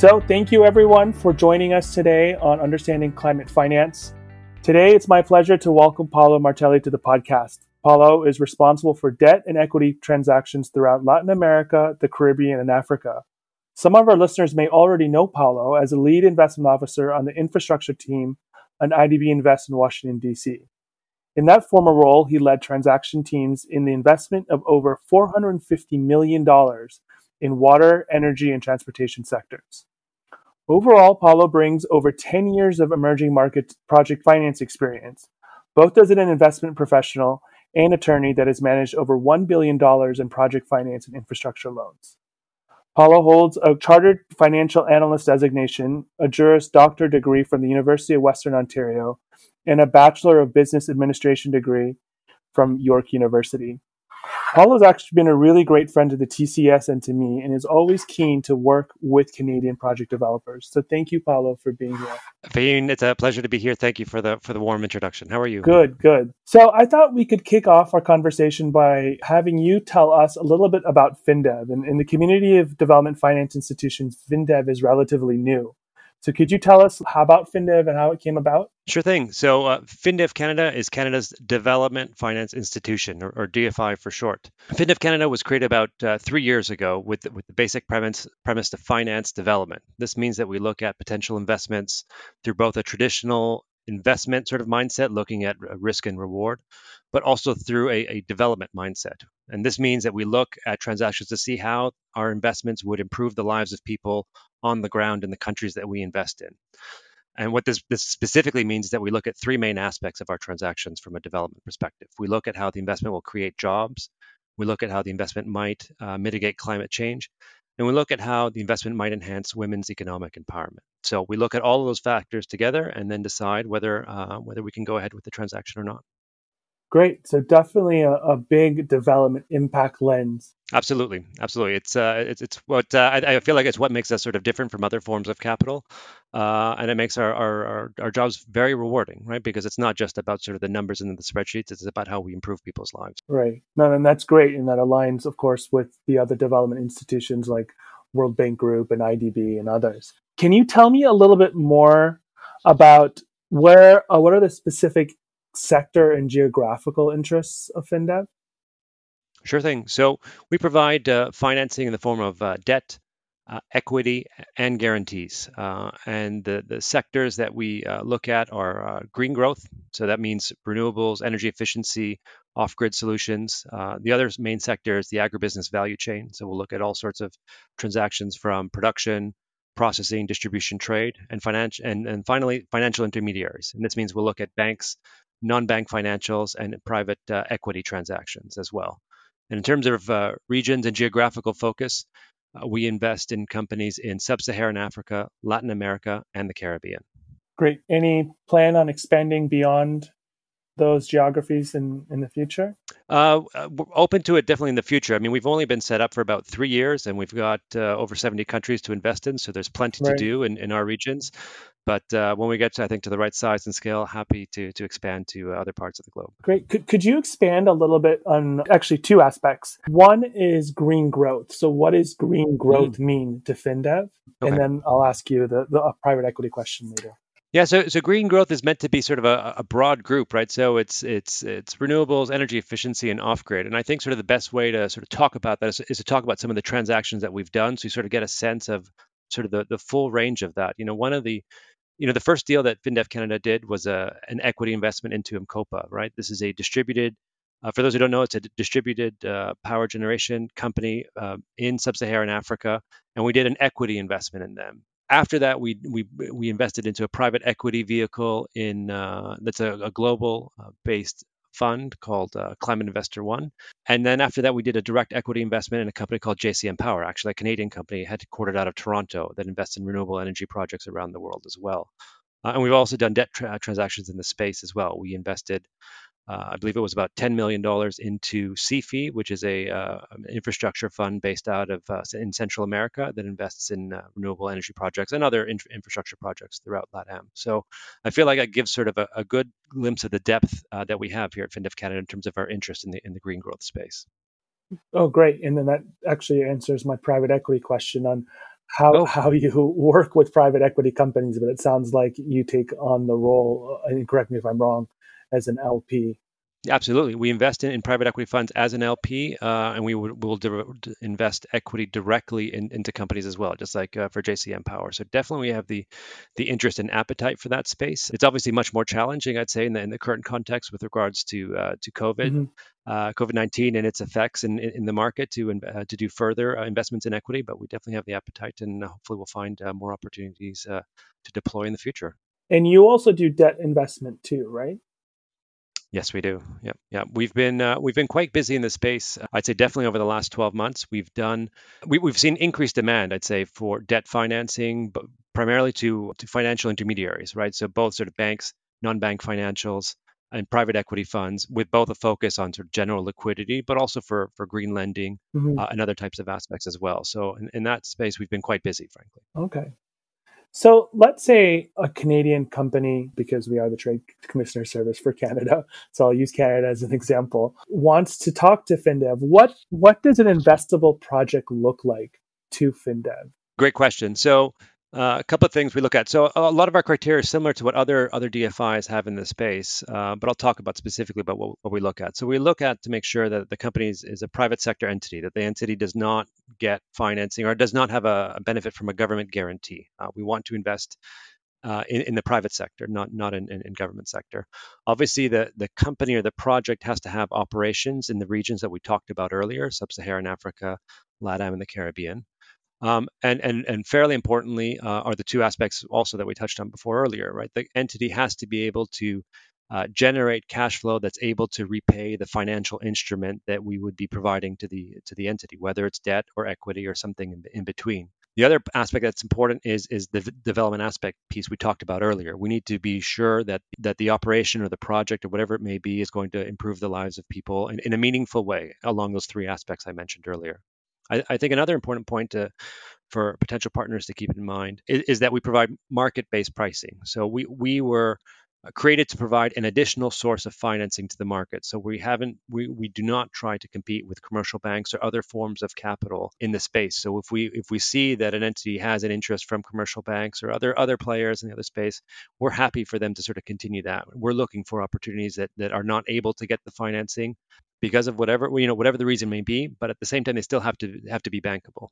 So, thank you everyone for joining us today on Understanding Climate Finance. Today, it's my pleasure to welcome Paulo Martelli to the podcast. Paulo is responsible for debt and equity transactions throughout Latin America, the Caribbean, and Africa. Some of our listeners may already know Paulo as a lead investment officer on the infrastructure team on IDB Invest in Washington, D.C. In that former role, he led transaction teams in the investment of over $450 million in water, energy, and transportation sectors. Overall, Paulo brings over 10 years of emerging market project finance experience, both as an investment professional and attorney that has managed over $1 billion in project finance and infrastructure loans. Paulo holds a Chartered Financial Analyst designation, a Juris Doctor degree from the University of Western Ontario, and a Bachelor of Business Administration degree from York University. Paulo's actually been a really great friend to the TCS and to me, and is always keen to work with Canadian project developers. So thank you, Paulo, for being here. Fahim, it's a pleasure to be here. Thank you for the for the warm introduction. How are you? Good, good. So I thought we could kick off our conversation by having you tell us a little bit about FinDev. And in the community of development finance institutions, FinDev is relatively new. So could you tell us how about FinDev and how it came about? Sure thing. So uh, FinDev Canada is Canada's Development Finance Institution, or, or DFI for short. FinDev Canada was created about uh, three years ago with, with the basic premise, premise to finance development. This means that we look at potential investments through both a traditional investment sort of mindset, looking at risk and reward, but also through a, a, development mindset. And this means that we look at transactions to see how our investments would improve the lives of people on the ground in the countries that we invest in. And what this, this specifically means is that we look at three main aspects of our transactions from a development perspective. We look at how the investment will create jobs, we look at how the investment might uh, mitigate climate change, and we look at how the investment might enhance women's economic empowerment. So we look at all of those factors together and then decide whether uh, whether we can go ahead with the transaction or not. Great. So definitely a, a big development impact lens. Absolutely, absolutely. It's uh, it's, it's what uh, I, I, feel like it's what makes us sort of different from other forms of capital, uh, and it makes our, our, our our jobs very rewarding, right? Because it's not just about sort of the numbers in the spreadsheets; it's about how we improve people's lives. Right. No, and that's great, and that aligns, of course, with the other development institutions like World Bank Group and IDB and others. Can you tell me a little bit more about where uh, what are the specific sector and geographical interests of FinDev? Sure thing. So we provide uh, financing in the form of uh, debt, uh, equity, and guarantees. Uh, and the, the sectors that we uh, look at are uh, green growth. So that means renewables, energy efficiency, off grid solutions. the other main sector is the agribusiness value chain. So we'll look at all sorts of transactions from production, processing, distribution, trade, and financial, and, and finally financial intermediaries. And this means we'll look at banks, non-bank financials, and private uh, equity transactions as well. And in terms of uh, regions and geographical focus, uh, we invest in companies in sub-Saharan Africa, Latin America, and the Caribbean. Great. Any plan on expanding beyond those geographies in, in the future? Uh, uh, we're open to it definitely in the future. I mean, we've only been set up for about three years and we've got uh, over 70 countries to invest in. So there's plenty right. to do in, in our regions. But uh, when we get, to, I think, to the right size and scale, happy to to expand to other parts of the globe. Great. Could, could you expand a little bit on actually two aspects? One is green growth. So, what does green growth mm. mean to FinDev? Okay. And then I'll ask you the, the private equity question later. Yeah, so so green growth is meant to be sort of a, a broad group, right? So it's it's it's renewables, energy efficiency, and off grid. And I think sort of the best way to sort of talk about that is, is to talk about some of the transactions that we've done, so you sort of get a sense of sort of the the full range of that. You know, one of the you know, the first deal that FinDev Canada did was a, an equity investment into M-KOPA, right? This is a distributed, uh, for those who don't know, it's a distributed uh, power generation company uh, in sub-Saharan Africa, and we did an equity investment in them. After that, we we we invested into a private equity vehicle in uh, that's a, a global uh, based fund called uh, Climate Investor One. And then after that, we did a direct equity investment in a company called JCM Power, actually a Canadian company headquartered out of Toronto that invests in renewable energy projects around the world as well. Uh, and we've also done debt tra- transactions in the space as well. We invested I believe it was about $10 million into CIFI, which is a uh, infrastructure fund based out of uh, in Central America that invests in uh, renewable energy projects and other in- infrastructure projects throughout LATAM. So I feel like that gives sort of a, a good glimpse of the depth uh, that we have here at FinDev Canada in terms of our interest in the in the green growth space. Oh, great! And then that actually answers my private equity question on how oh. how you work with private equity companies, but it sounds like you take on the role. And correct me if I'm wrong, as an LP. Absolutely, we invest in, in private equity funds as an LP, uh, and we will, will di- invest equity directly in, into companies as well, just like uh, for JCM Power. So definitely, we have the the interest and appetite for that space. It's obviously much more challenging, I'd say, in the, in the current context with regards to uh, to COVID. Mm-hmm uh, COVID nineteen and its effects in, in the market to uh, to do further uh, investments in equity, but we definitely have the appetite, and hopefully we'll find uh, more opportunities uh, to deploy in the future. And you also do debt investment too, right? Yes, we do. Yeah, yeah. We've been uh, we've been quite busy in the space. I'd say definitely over the last 12 months, we've done we, we've seen increased demand. I'd say for debt financing, but primarily to to financial intermediaries, right? So both sort of banks, non-bank financials, and private equity funds with both a focus on sort of general liquidity, but also for, for green lending mm-hmm. uh, and other types of aspects as well. So in, in that space, we've been quite busy, frankly. Okay. So let's say a Canadian company, because we are the Trade Commissioner Service for Canada, so I'll use Canada as an example, wants to talk to FinDev. What what does an investable project look like to FinDev? Great question. So uh, a couple of things we look at. So a lot of our criteria is similar to what other other DFIs have in this space, uh, but I'll talk about specifically about what, what, we look at. So we look at to make sure that the company is, is, a private sector entity, that the entity does not get financing or does not have a, a benefit from a government guarantee. Uh, we want to invest. Uh, in, in, the private sector, not not in, in, in, government sector. Obviously, the the company or the project has to have operations in the regions that we talked about earlier: sub-Saharan Africa, LATAM, and the Caribbean. Um, and, and, and fairly importantly uh, are the two aspects also that we touched on before earlier, right? The entity has to be able to uh, generate cash flow that's able to repay the financial instrument that we would be providing to the to the entity, whether it's debt or equity or something in, in between. The other aspect that's important is is the development aspect piece we talked about earlier. We need to be sure that that the operation or the project or whatever it may be is going to improve the lives of people in, in a meaningful way along those three aspects I mentioned earlier. I, I think another important point to, for potential partners to keep in mind is, is that we provide market-based pricing. So we we were uh, created to provide an additional source of financing to the market. So we haven't we, we do not try to compete with commercial banks or other forms of capital in the space. So if we if we see that an entity has an interest from commercial banks or other other players in the other space, we're happy for them to sort of continue that. We're looking for opportunities that that are not able to get the financing because of whatever you know whatever the reason may be but at the same time they still have to have to be bankable.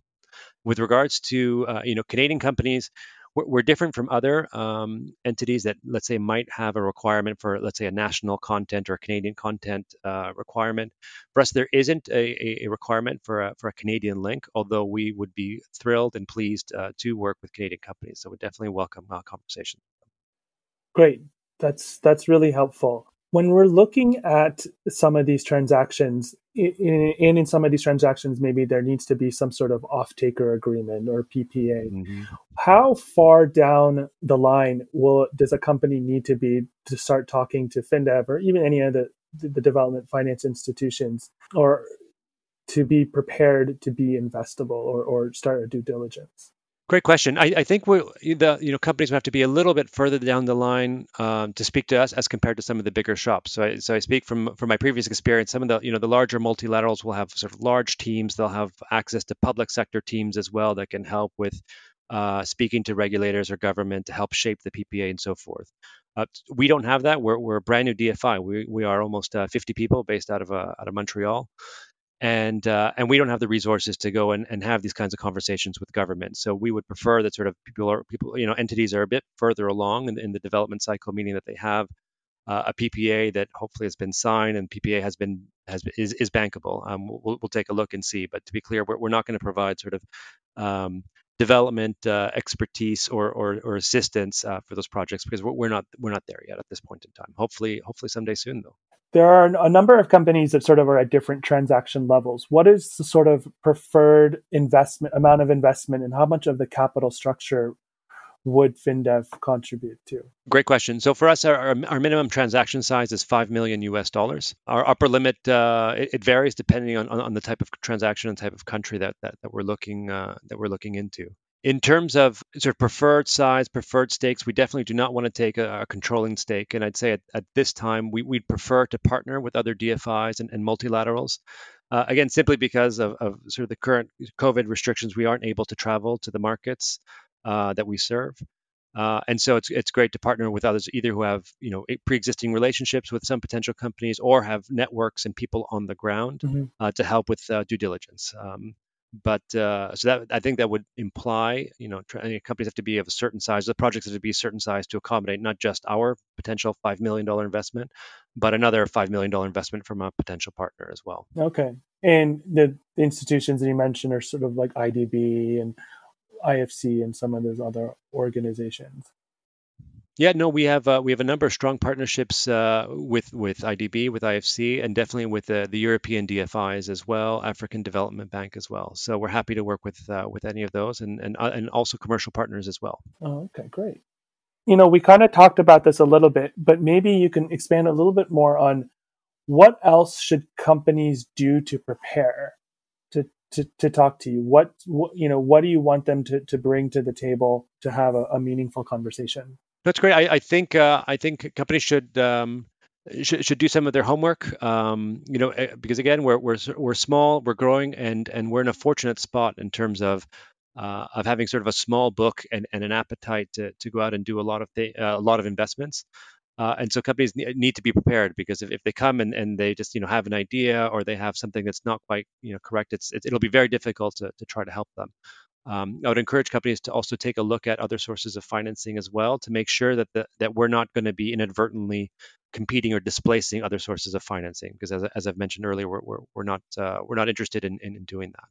With regards to uh, you know canadian companies we're, we're different from other um, entities that let's say might have a requirement for let's say a national content or a canadian content uh, requirement. For us there isn't a, a requirement for a, for a canadian link although we would be thrilled and pleased uh, to work with canadian companies. So we definitely welcome our conversation. Great. That's that's really helpful when we're looking at some of these transactions, in, in, in some of these transactions, maybe there needs to be some sort of off-taker agreement or PPA. Mm-hmm. How far down the line will does a company need to be to start talking to FinDev or even any of the, the development finance institutions or to be prepared to be investable or, or start a due diligence? Great question. I, I think we the you know companies have to be a little bit further down the line um, to speak to us as compared to some of the bigger shops. So I, so I speak from from my previous experience. Some of the you know the larger multilaterals will have sort of large teams. They'll have access to public sector teams as well that can help with uh, speaking to regulators or government to help shape the PPA and so forth. Uh, we don't have that. We're, we're a brand new DFI. We, we are almost uh, 50 people based out of uh, out of Montreal and uh, and we don't have the resources to go and, and have these kinds of conversations with government. So we would prefer that sort of people are people you know entities are a bit further along in, in the development cycle, meaning that they have uh, a PPA that hopefully has been signed and PPA has been has is, is bankable. Um, we'll, we'll take a look and see. But to be clear, we're, we're not going to provide sort of um, development uh, expertise or, or, or assistance uh, for those projects because we're, we're not we're not there yet at this point in time. Hopefully, hopefully someday soon though there are a number of companies that sort of are at different transaction levels. What is the sort of preferred investment amount of investment, and how much of the capital structure would FinDev contribute to? Great question. So for us, our, our minimum transaction size is five million US dollars. Our upper limit uh, it, it, varies depending on, on, on, the type of transaction and type of country that that, that we're looking uh, that we're looking into. In terms of sort of preferred size, preferred stakes, we definitely do not want to take a, a controlling stake. And I'd say at, at this time, we, would prefer to partner with other DFIs and, and multilaterals Uh, again, simply because of, of, sort of the current COVID restrictions, we aren't able to travel to the markets uh, that we serve. Uh, and so it's it's great to partner with others either who have you know pre-existing relationships with some potential companies or have networks and people on the ground mm-hmm. uh, to help with uh, due diligence. Um, but uh, so that I think that would imply you know companies have to be of a certain size. The projects have to be a certain size to accommodate not just our potential five million dollar investment, but another five million dollar investment from a potential partner as well. Okay, and the institutions that you mentioned are sort of like IDB and IFC and some of those other organizations. Yeah, no, we have uh, we have a number of strong partnerships uh, with with IDB, with IFC, and definitely with the, the European DFIs as well, African Development Bank as well. So we're happy to work with uh, with any of those, and and uh, and also commercial partners as well. Oh, okay, great. You know, we kind of talked about this a little bit, but maybe you can expand a little bit more on what else should companies do to prepare to, to talk to you? What, what, you know, what do you want them to, to bring to the table to have a, a meaningful conversation? That's great. I, I think uh, I think companies should um, should, should do some of their homework. Um, you know, eh, because again, we're we're we're small, we're growing, and and we're in a fortunate spot in terms of uh, of having sort of a small book and, and an appetite to, to go out and do a lot of th- uh, a lot of investments. Uh, and so companies need to be prepared because if, if they come and, and they just you know have an idea or they have something that's not quite you know correct, it's, it, will be very difficult to, to try to help them. Um, I would encourage companies to also take a look at other sources of financing as well to make sure that the, that we're not going to be inadvertently competing or displacing other sources of financing because as, as I've mentioned earlier, we're, we're, we're not uh, we're not interested in, in, in doing that.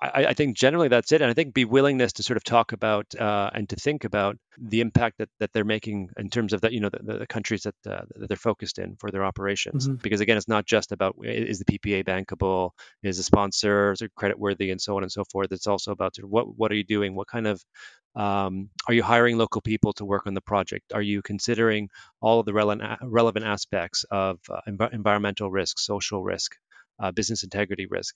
I, I, think generally that's it. And I think be willingness to sort of talk about uh, and to think about the impact that, that they're making in terms of the, you know, the, the countries that, uh, that they're focused in for their operations. Mm-hmm. Because again, it's not just about is the PPA bankable, is the sponsors credit worthy, and so on and so forth. It's also about sort of what what are you doing? What kind of um, are you hiring local people to work on the project? Are you considering all of the relevant relevant aspects of uh, env- environmental risk, social risk, uh, business integrity risk?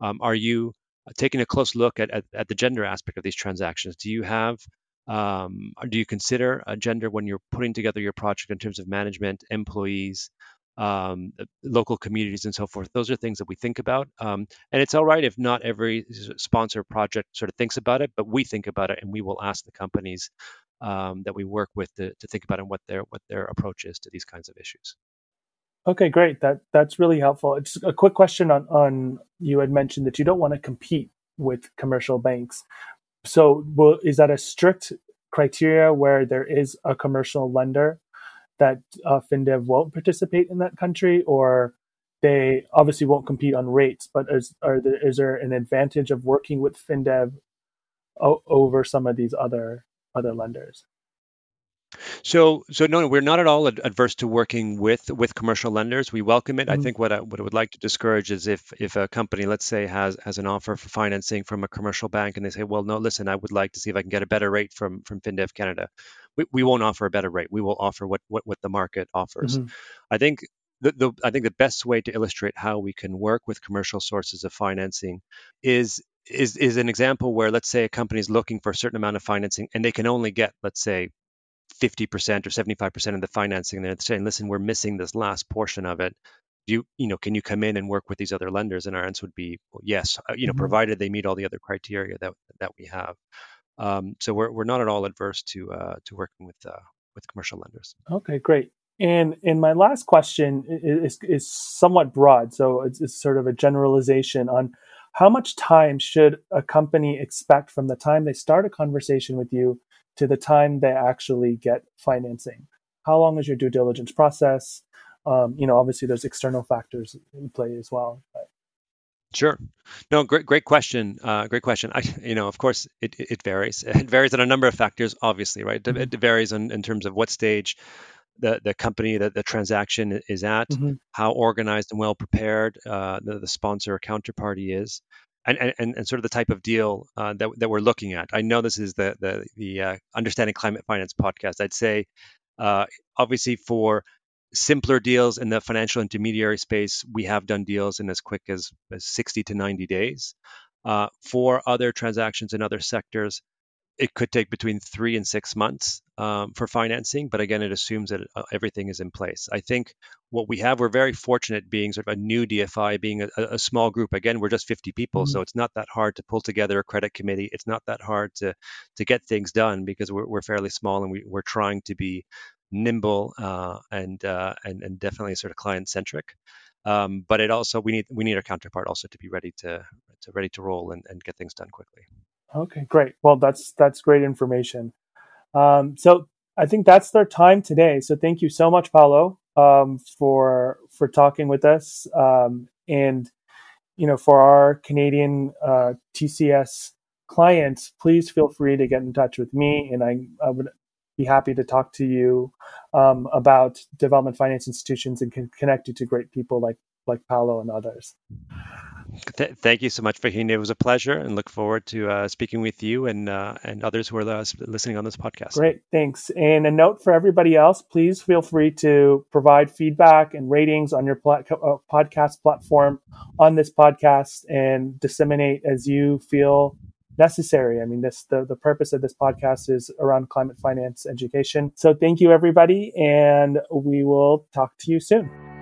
Um, are you uh, taking a close look at, at, at, the gender aspect of these transactions. Do you have, um, do you consider a gender when you're putting together your project in terms of management, employees, um, local communities, and so forth? Those are things that we think about. Um, and it's all right if not every sponsor project sort of thinks about it, but we think about it and we will ask the companies um, that we work with to, to think about and what their what their approach is to these kinds of issues. Okay, great. That that's really helpful. Just a quick question on on you had mentioned that you don't want to compete with commercial banks. So, will, is that a strict criteria where there is a commercial lender that uh, FinDev won't participate in that country, or they obviously won't compete on rates? But is are there, is there an advantage of working with FinDev o- over some of these other other lenders? So, so no, we're not at all adverse to working with with commercial lenders. We welcome it. Mm-hmm. I think what I, what I would like to discourage is if if a company, let's say, has has an offer for financing from a commercial bank, and they say, well, no, listen, I would like to see if I can get a better rate from from FinDev Canada. We, we won't offer a better rate. We will offer what what, what the market offers. Mm-hmm. I think the, the, I think the best way to illustrate how we can work with commercial sources of financing is is is an example where let's say a company is looking for a certain amount of financing and they can only get let's say 50% or 75% of the financing they're saying listen we're missing this last portion of it. Do you you know can you come in and work with these other lenders? And our answer would be well, yes. Uh, you know mm-hmm. provided they meet all the other criteria that that we have. Um, so we're, we're not at all adverse to uh, to working with uh, with commercial lenders. Okay great. And and my last question is is somewhat broad so it's, it's sort of a generalization on how much time should a company expect from the time they start a conversation with you to the time they actually get financing. How long is your due diligence process? Um, you know, obviously there's external factors in play as well. But. Sure. No, great, great question. Uh, great question. I, you know, of course, it, it varies. It varies on a number of factors, obviously, right? Mm-hmm. It, varies in, in terms of what stage the, the company that the transaction is at, mm-hmm. how organized and well prepared uh, the, the sponsor or counterparty is, and, and, and sort of the type of deal uh, that, that we're looking at. I know this is the the, the uh, Understanding Climate Finance podcast. I'd say, uh, obviously, for simpler deals in the financial intermediary space, we have done deals in as quick as, as 60 to 90 days. Uh, for other transactions in other sectors, it could take between three and six months. Um, for financing, but again, it assumes that uh, everything is in place. I think what we have, we're very fortunate being sort of a new DFI, being a, a small group. Again, we're just 50 people, mm-hmm. so it's not that hard to pull together a credit committee. It's not that hard to to get things done because we're, we're fairly small and we, we're trying to be nimble uh, and, uh, and and definitely sort of client centric. Um, but it also we need we need our counterpart also to be ready to to ready to roll and, and get things done quickly. Okay, great. Well, that's that's great information. Um, so I think that's their time today. So thank you so much, Paulo, um, for for talking with us. Um, and you know, for our Canadian uh, TCS clients, please feel free to get in touch with me, and I, I would be happy to talk to you um, about development finance institutions and can connect you to great people like like Paulo and others. Th- thank you so much, Fahim. It was a pleasure, and look forward to uh, speaking with you and uh, and others who are uh, listening on this podcast. Great, thanks. And a note for everybody else: please feel free to provide feedback and ratings on your uh, podcast platform on this podcast, and disseminate as you feel necessary. I mean, this the the purpose of this podcast is around climate finance education. So, thank you, everybody, and we will talk to you soon.